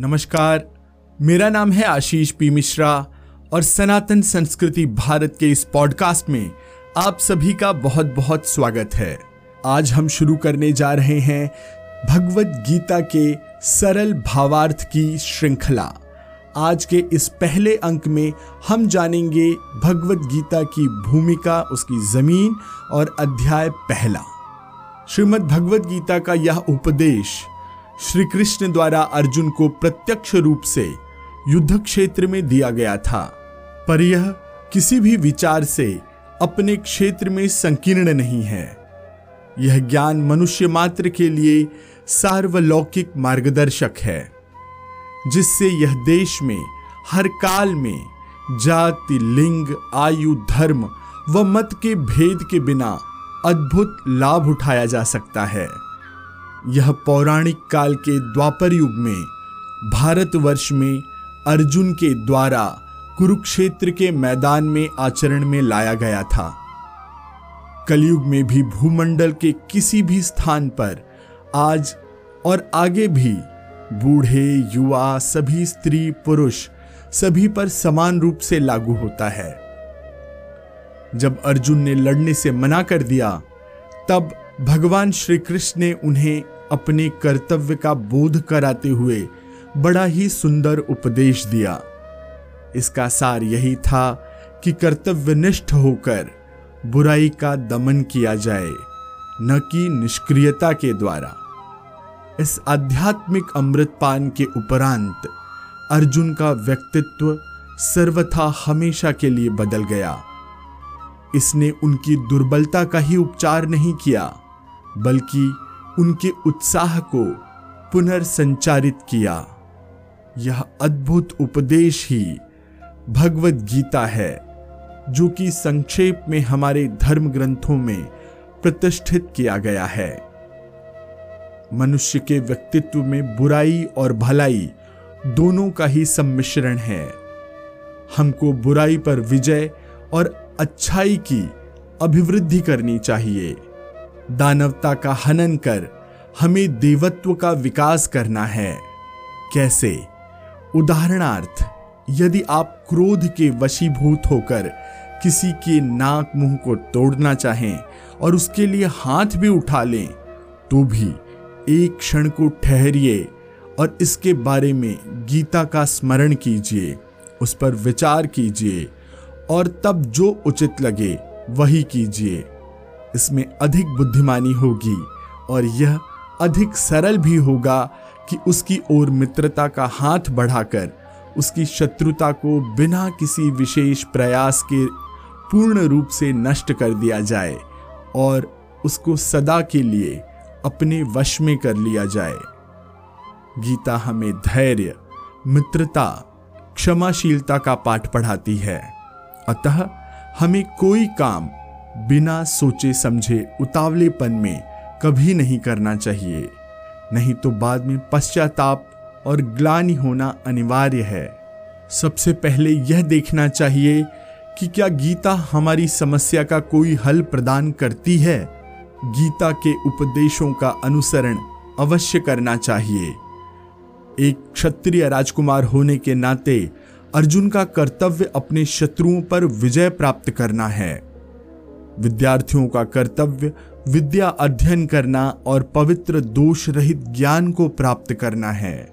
नमस्कार, मेरा नाम है आशीष पी मिश्रा और सनातन संस्कृति भारत के इस पॉडकास्ट में आप सभी का बहुत बहुत स्वागत है। आज हम शुरू करने जा रहे हैं भगवत गीता के सरल भावार्थ की श्रृंखला। आज के इस पहले अंक में हम जानेंगे भगवत गीता की भूमिका, उसकी ज़मीन और अध्याय पहला। श्रीमद् भगवत गीता का यह उपदेश श्री कृष्ण द्वारा अर्जुन को प्रत्यक्ष रूप से युद्ध क्षेत्र में दिया गया था। पर यह किसी भी विचार से अपने क्षेत्र में संकीर्ण नहीं है। यह ज्ञान मनुष्य मात्र के लिए सार्वलौकिक मार्गदर्शक है, जिससे यह देश में, हर काल में, जाति, लिंग, आयु, धर्म व मत के भेद के बिना अद्भुत लाभ उठाया जा सकता है। यह पौराणिक काल के द्वापर युग में भारतवर्ष में अर्जुन के द्वारा कुरुक्षेत्र के मैदान में आचरण में लाया गया था। कलयुग में भी भूमंडल के किसी भी स्थान पर आज और आगे भी बूढ़े, युवा, सभी स्त्री, पुरुष सभी पर समान रूप से लागू होता है। जब अर्जुन ने लड़ने से मना कर दिया, तब भगवान श्री कृष्ण ने उन्हें अपने कर्तव्य का बोध कराते हुए बड़ा ही सुंदर उपदेश दिया। इसका सार यही था कि कर्तव्यनिष्ठ होकर बुराई का दमन किया जाए, न कि निष्क्रियता के द्वारा। इस आध्यात्मिक अमृतपान के उपरांत अर्जुन का व्यक्तित्व सर्वथा हमेशा के लिए बदल गया। इसने उनकी दुर्बलता का ही उपचार नहीं किया, बल्कि उनके उत्साह को पुनर्संचारित किया। यह अद्भुत उपदेश ही भगवत गीता है, जो कि संक्षेप में हमारे धर्म ग्रंथों में प्रतिष्ठित किया गया है। मनुष्य के व्यक्तित्व में बुराई और भलाई दोनों का ही सम्मिश्रण है। हमको बुराई पर विजय और अच्छाई की अभिवृद्धि करनी चाहिए। दानवता का हनन कर हमें देवत्व का विकास करना है। कैसे? उदाहरणार्थ, यदि आप क्रोध के वशीभूत होकर किसी के नाक मुँह को तोड़ना चाहें और उसके लिए हाथ भी उठा लें तो भी एक क्षण को ठहरिए और इसके बारे में गीता का स्मरण कीजिए, उस पर विचार कीजिए और तब जो उचित लगे वही कीजिए। इसमें अधिक बुद्धिमानी होगी और यह अधिक सरल भी होगा कि उसकी ओर मित्रता का हाथ बढ़ाकर, उसकी शत्रुता को बिना किसी विशेष प्रयास के पूर्ण रूप से नष्ट कर दिया जाए और उसको सदा के लिए अपने वश में कर लिया जाए। गीता हमें धैर्य, मित्रता, क्षमाशीलता का पाठ पढ़ाती है। अतः हमें कोई काम बिना सोचे समझे उतावलेपन में कभी नहीं करना चाहिए। नहीं तो बाद में पश्चाताप और ग्लानि होना अनिवार्य है। सबसे पहले यह देखना चाहिए कि क्या गीता हमारी समस्या का कोई हल प्रदान करती है। गीता के उपदेशों का अनुसरण अवश्य करना चाहिए। एक क्षत्रिय राजकुमार होने के नाते अर्जुन का कर्तव्य अपने शत्रुओं पर विजय प्राप्त करना है। विद्यार्थियों का कर्तव्य विद्या अध्ययन करना और पवित्र दोष रहित ज्ञान को प्राप्त करना है।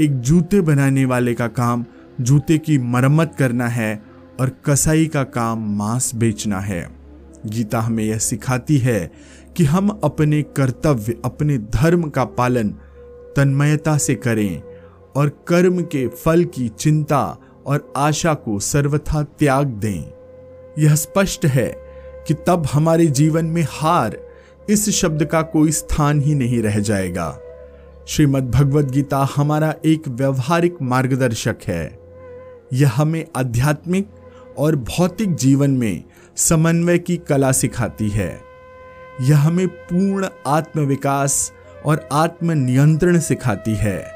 एक जूते बनाने वाले का काम जूते की मरम्मत करना है और कसाई का काम मांस बेचना है। गीता हमें यह सिखाती है कि हम अपने कर्तव्य, अपने धर्म का पालन तन्मयता से करें और कर्म के फल की चिंता और आशा को सर्वथा त्याग दें। यह स्पष्ट है कि तब हमारे जीवन में हार इस शब्द का कोई स्थान ही नहीं रह जाएगा। श्रीमद् भगवद गीता हमारा एक व्यवहारिक मार्गदर्शक है। यह हमें आध्यात्मिक और भौतिक जीवन में समन्वय की कला सिखाती है। यह हमें पूर्ण आत्मविकास और आत्म नियंत्रण सिखाती है।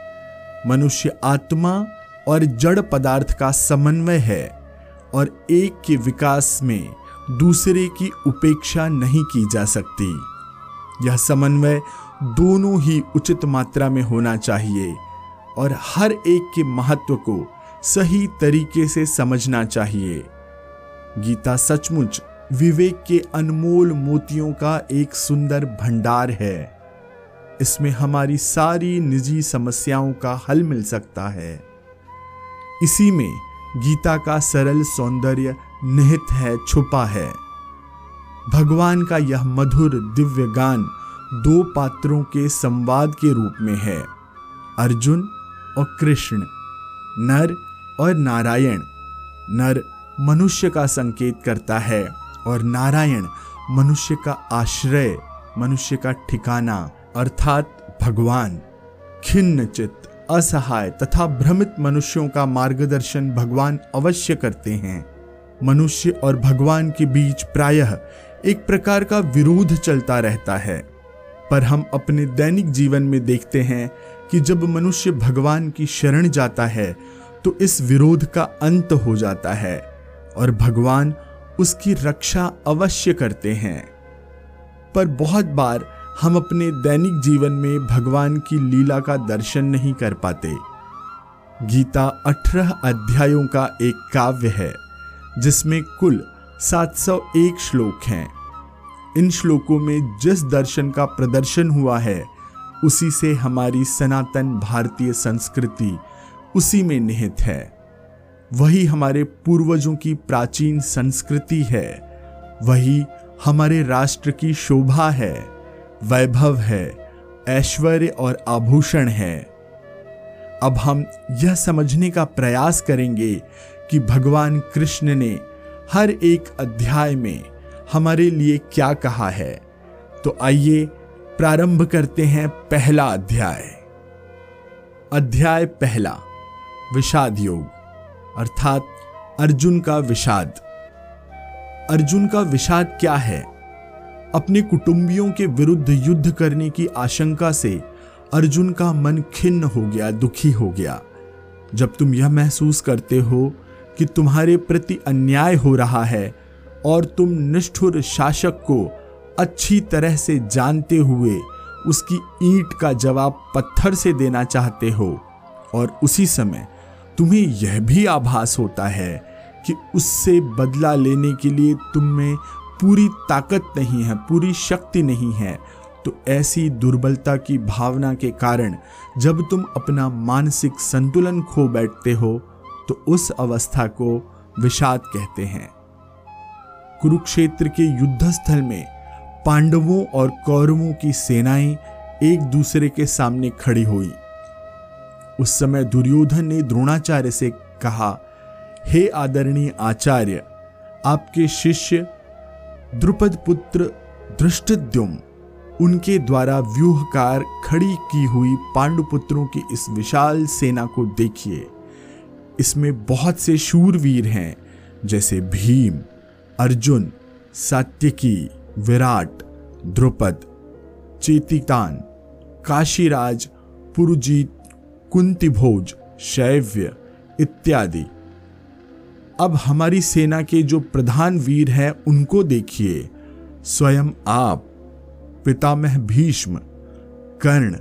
मनुष्य आत्मा और जड़ पदार्थ का समन्वय है और एक के विकास में दूसरे की उपेक्षा नहीं की जा सकती। यह समन्वय दोनों ही उचित मात्रा में होना चाहिए और हर एक के महत्व को सही तरीके से समझना चाहिए। गीता सचमुच विवेक के अनमोल मोतियों का एक सुंदर भंडार है। इसमें हमारी सारी निजी समस्याओं का हल मिल सकता है। इसी में गीता का सरल सौंदर्य निहित है, छुपा है। भगवान का यह मधुर दिव्य गान दो पात्रों के संवाद के रूप में है। अर्जुन और कृष्ण, नर और नारायण। नर मनुष्य का संकेत करता है और नारायण मनुष्य का आश्रय, मनुष्य का ठिकाना, अर्थात भगवान। खिन्न चित्त, असहाय तथा भ्रमित मनुष्यों का मार्गदर्शन भगवान अवश्य करते हैं। मनुष्य और भगवान के बीच प्रायः एक प्रकार का विरोध चलता रहता है। पर हम अपने दैनिक जीवन में देखते हैं कि जब मनुष्य भगवान की शरण जाता है तो इस विरोध का अंत हो जाता है और भगवान उसकी रक्षा अवश्य करते हैं। पर बहुत बार हम अपने दैनिक जीवन में भगवान की लीला का दर्शन नहीं कर पाते। गीता अठारह अध्यायों का एक काव्य है। जिसमें कुल 701 श्लोक हैं। इन श्लोकों में जिस दर्शन का प्रदर्शन हुआ है, उसी से हमारी सनातन भारतीय संस्कृति उसी में निहित है। वही हमारे पूर्वजों की प्राचीन संस्कृति है। वही हमारे राष्ट्र की शोभा है, वैभव है, ऐश्वर्य और आभूषण है। अब हम यह समझने का प्रयास करेंगे कि भगवान कृष्ण ने हर एक अध्याय में हमारे लिए क्या कहा है। तो आइए प्रारंभ करते हैं पहला अध्याय। अध्याय पहला, विषाद योग, अर्थात अर्जुन का विषाद। अर्जुन का विषाद क्या है? अपने कुटुंबियों के विरुद्ध युद्ध करने की आशंका से अर्जुन का मन खिन्न हो गया, दुखी हो गया। जब तुम यह महसूस करते हो कि तुम्हारे प्रति अन्याय हो रहा है और तुम निष्ठुर शासक को अच्छी तरह से जानते हुए उसकी ईंट का जवाब पत्थर से देना चाहते हो। और उसी समय तुम्हें यह भी आभास होता है कि उससे बदला लेने के लिए तुम में पूरी ताकत नहीं है, पूरी शक्ति नहीं है। तो ऐसी दुर्बलता की भावना के कारण जब तुम अपना मानसिक संतुलन खो बैठते हो तो उस अवस्था को विषाद कहते हैं। कुरुक्षेत्र के युद्ध स्थल में पांडवों और कौरवों की सेनाएँ एक दूसरे के सामने खड़ी हुई। उस समय दुर्योधन ने द्रोणाचार्य से कहा, हे आदरणीय आचार्य, आपके शिष्य द्रुपद पुत्र दृष्टद्युम उनके द्वारा व्यूहकार खड़ी की हुई पांडुपुत्रों की इस विशाल सेना को देखिए। इसमें बहुत से शूरवीर हैं, जैसे भीम, अर्जुन, सात्यकी, विराट, द्रुपद चेतितान काशीराज, पुरुजीत, कुंतिभोज, शैव्य इत्यादि। अब हमारी सेना के जो प्रधान वीर हैं, उनको देखिए। स्वयं आप, पितामह भीष्म, कर्ण,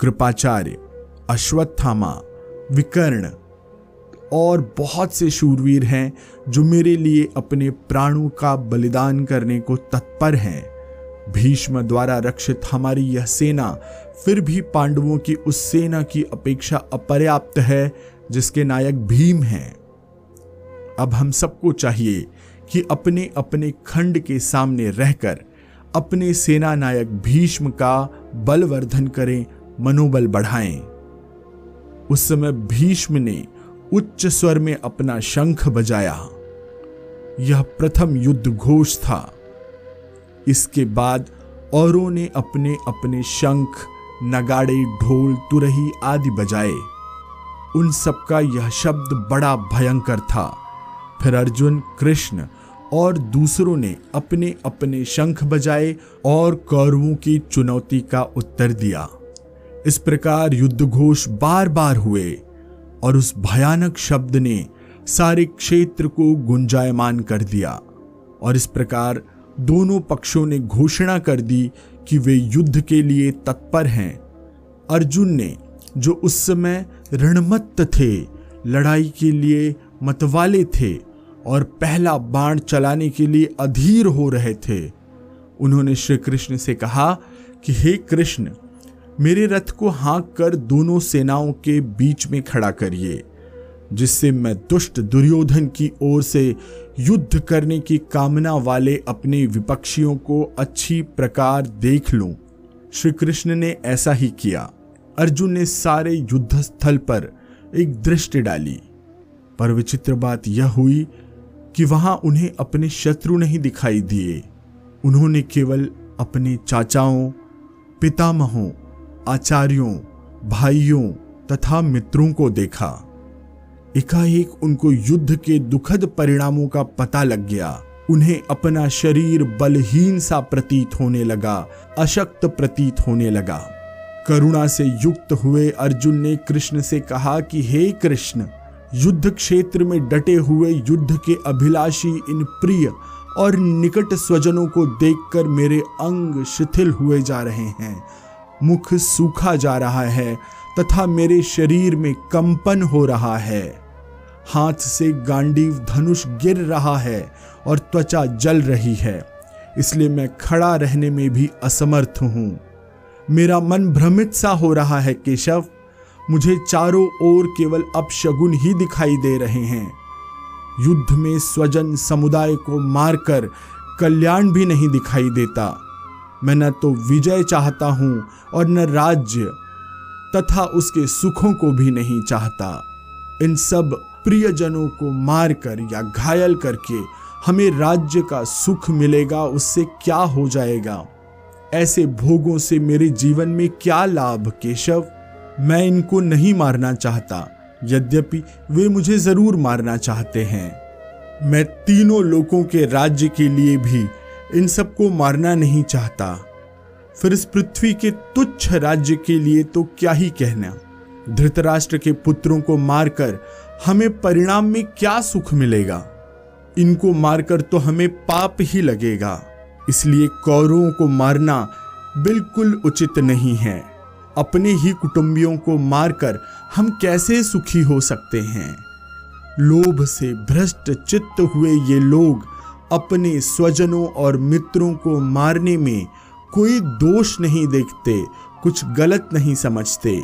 कृपाचार्य, अश्वत्थामा, विकर्ण और बहुत से शूरवीर हैं जो मेरे लिए अपने प्राणों का बलिदान करने को तत्पर हैं। भीष्म द्वारा रक्षित हमारी यह सेना, फिर भी पांडवों की उस सेना की अपेक्षा अपर्याप्त है, जिसके नायक भीम हैं। अब हम सबको चाहिए कि अपने अपने खंड के सामने रहकर अपने सेना नायक भीष्म का बलवर्धन करें, मनोबल बढ़ाएँ। उस समय भीष्म ने उच्च स्वर में अपना शंख बजाया। यह प्रथम युद्ध घोष था। इसके बाद औरों ने अपने अपने शंख, नगाड़े, ढोल, तुरही आदि बजाए। उन सबका यह शब्द बड़ा भयंकर था। फिर अर्जुन, कृष्ण और दूसरों ने अपने अपने शंख बजाए और कौरवों की चुनौती का उत्तर दिया। इस प्रकार युद्ध घोष बार बार हुए। और उस भयानक शब्द ने सारे क्षेत्र को गुंजायमान कर दिया। और इस प्रकार दोनों पक्षों ने घोषणा कर दी कि वे युद्ध के लिए तत्पर हैं। अर्जुन ने, जो उस समय रणमत्त थे, लड़ाई के लिए मतवाले थे और पहला बाण चलाने के लिए अधीर हो रहे थे। उन्होंने श्री कृष्ण से कहा कि, हे कृष्ण मेरे रथ को हाँक कर दोनों सेनाओं के बीच में खड़ा करिए, जिससे मैं दुष्ट दुर्योधन की ओर से युद्ध करने की कामना वाले अपने विपक्षियों को अच्छी प्रकार देख लूँ। श्री कृष्ण ने ऐसा ही किया। अर्जुन ने सारे युद्ध स्थल पर एक दृष्टि डाली। पर विचित्र बात यह हुई कि वहाँ उन्हें अपने शत्रु नहीं दिखाई दिए। उन्होंने केवल अपने चाचाओं, पितामहों आचार्यों, भाइयों तथा मित्रों को देखा। एकाएक उनको युद्ध के दुखद परिणामों का पता लग गया। उन्हें अपना शरीर बलहीन सा प्रतीत होने लगा, अशक्त प्रतीत होने लगा। करुणा से युक्त हुए अर्जुन ने कृष्ण से कहा कि, हे कृष्ण, युद्ध क्षेत्र में डटे हुए युद्ध के अभिलाषी इन प्रिय और निकट स्वजनों को देखकर मेरे अंग शिथिल हुए जा रहे हैं। मुख सूखा जा रहा है तथा मेरे शरीर में कंपन हो रहा है। हाथ से गांडीव धनुष गिर रहा है और त्वचा जल रही है, इसलिए मैं खड़ा रहने में भी असमर्थ हूँ। मेरा मन भ्रमित सा हो रहा है, केशव। मुझे चारों ओर केवल अपशगुन ही दिखाई दे रहे हैं। युद्ध में स्वजन समुदाय को मारकर कल्याण भी नहीं दिखाई देता। मैं न तो विजय चाहता हूँ और न राज्य, तथा उसके सुखों को भी नहीं चाहता। इन सब प्रियजनों को मारकर या घायल करके हमें राज्य का सुख मिलेगा, उससे क्या हो जाएगा? ऐसे भोगों से मेरे जीवन में क्या लाभ, केशव? मैं इनको नहीं मारना चाहता, यद्यपि वे मुझे ज़रूर मारना चाहते हैं। मैं तीनों लोगों के राज्य के लिए भी इन सबको मारना नहीं चाहता। फिर इस पृथ्वी के तुच्छ राज्य के लिए तो क्या ही कहना। धृतराष्ट्र के पुत्रों को मारकर हमें परिणाम में क्या सुख मिलेगा? इनको मारकर तो हमें पाप ही लगेगा। इसलिए कौरवों को मारना बिल्कुल उचित नहीं है। अपने ही कुटुंबियों को मारकर हम कैसे सुखी हो सकते हैं? लोभ से भ्रष्ट चित्त हुए ये लोग अपने स्वजनों और मित्रों को मारने में कोई दोष नहीं देखते, कुछ गलत नहीं समझते।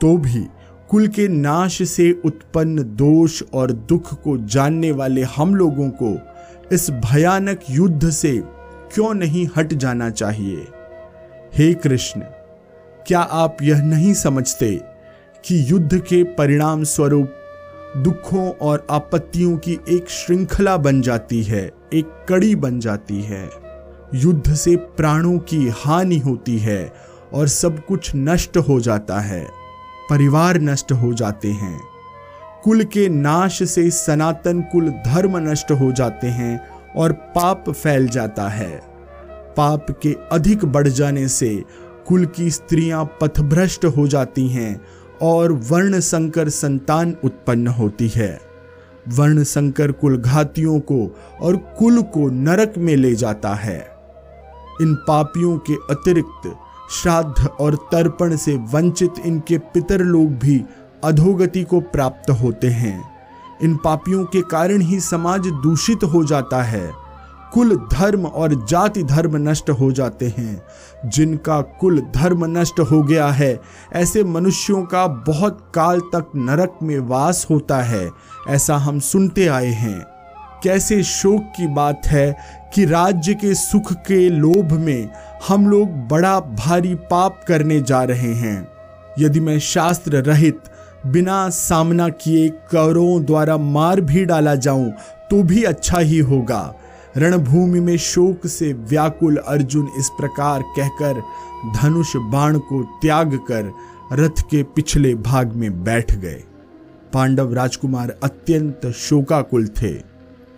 तो भी कुल के नाश से उत्पन्न दोष और दुख को जानने वाले हम लोगों को इस भयानक युद्ध से क्यों नहीं हट जाना चाहिए? हे कृष्ण, क्या आप यह नहीं समझते कि युद्ध के परिणाम स्वरूप दुखों और आपत्तियों की एक श्रृंखला बन जाती है, एक कड़ी बन जाती है। युद्ध से प्राणों की हानि होती है और सब कुछ नष्ट हो जाता है, परिवार नष्ट हो जाते हैं। कुल के नाश से सनातन कुल धर्म नष्ट हो जाते हैं और पाप फैल जाता है। पाप के अधिक बढ़ जाने से कुल की स्त्रियाँ पथभ्रष्ट हो जाती हैं और वर्ण संकर संतान उत्पन्न होती है। वर्ण संकर कुल घातियों को और कुल को नरक में ले जाता है। इन पापियों के अतिरिक्त श्राद्ध और तर्पण से वंचित इनके पितर लोग भी अधोगति को प्राप्त होते हैं। इन पापियों के कारण ही समाज दूषित हो जाता है। कुल धर्म और जाति धर्म नष्ट हो जाते हैं। जिनका कुल धर्म नष्ट हो गया है, ऐसे मनुष्यों का बहुत काल तक नरक में वास होता है, ऐसा हम सुनते आए हैं। कैसे शोक की बात है कि राज्य के सुख के लोभ में हम लोग बड़ा भारी पाप करने जा रहे हैं। यदि मैं शास्त्र रहित बिना सामना किए कौरों द्वारा मार भी डाला जाऊँ तो भी अच्छा ही होगा। रणभूमि में शोक से व्याकुल अर्जुन इस प्रकार कहकर धनुष बाण को त्याग कर रथ के पिछले भाग में बैठ गए। पांडव राजकुमार अत्यंत शोकाकुल थे।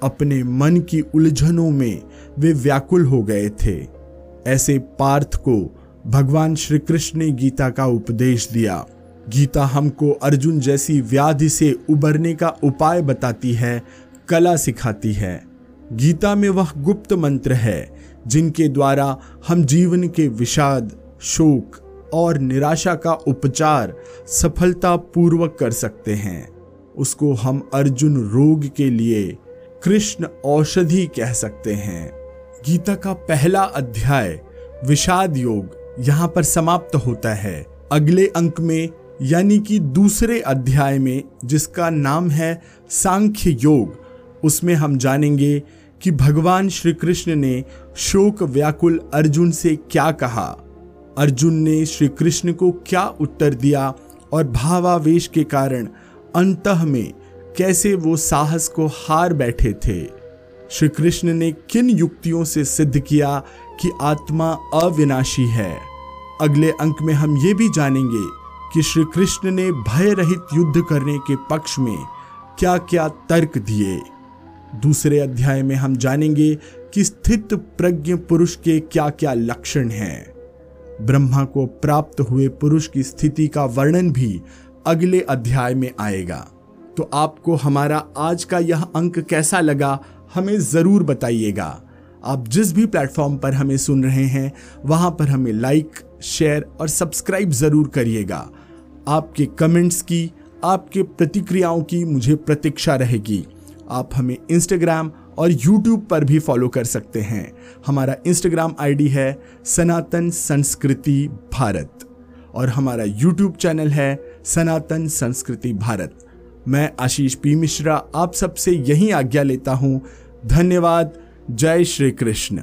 अपने मन की उलझनों में वे व्याकुल हो गए थे। ऐसे पार्थ को भगवान श्री कृष्ण ने गीता का उपदेश दिया। गीता हमको अर्जुन जैसी व्याधि से उबरने का उपाय बताती है, कला सिखाती है। गीता में वह गुप्त मंत्र है, जिनके द्वारा हम जीवन के विषाद, शोक और निराशा का उपचार सफलता पूर्वक कर सकते हैं। उसको हम अर्जुन रोग के लिए कृष्ण औषधि कह सकते हैं। गीता का पहला अध्याय, विषाद योग, यहाँ पर समाप्त होता है। अगले अंक में, यानी कि दूसरे अध्याय में, जिसका नाम है सांख्य योग, उसमें हम जानेंगे कि भगवान श्री कृष्ण ने शोक व्याकुल अर्जुन से क्या कहा। अर्जुन ने श्री कृष्ण को क्या उत्तर दिया और भावावेश के कारण अंत में कैसे वो साहस को हार बैठे थे? श्री कृष्ण ने किन युक्तियों से सिद्ध किया कि आत्मा अविनाशी है? अगले अंक में हम ये भी जानेंगे कि श्री कृष्ण ने भय रहित युद्ध करने के पक्ष में क्या क्या तर्क दिए। दूसरे अध्याय में हम जानेंगे कि स्थित प्रज्ञ पुरुष के क्या क्या लक्षण हैं। ब्रह्मा को प्राप्त हुए पुरुष की स्थिति का वर्णन भी अगले अध्याय में आएगा। तो आपको हमारा आज का यह अंक कैसा लगा, हमें ज़रूर बताइएगा। आप जिस भी प्लेटफॉर्म पर हमें सुन रहे हैं, वहाँ पर हमें लाइक, शेयर और सब्सक्राइब ज़रूर करिएगा। आपके कमेंट्स की, आपके प्रतिक्रियाओं की मुझे प्रतीक्षा रहेगी। आप हमें इंस्टाग्राम और यूट्यूब पर भी फॉलो कर सकते हैं। हमारा इंस्टाग्राम आईडी है सनातन संस्कृति भारत और हमारा यूट्यूब चैनल है सनातन संस्कृति भारत। मैं आशीष पी मिश्रा, आप सबसे यही आज्ञा लेता हूँ। धन्यवाद। जय श्री कृष्ण।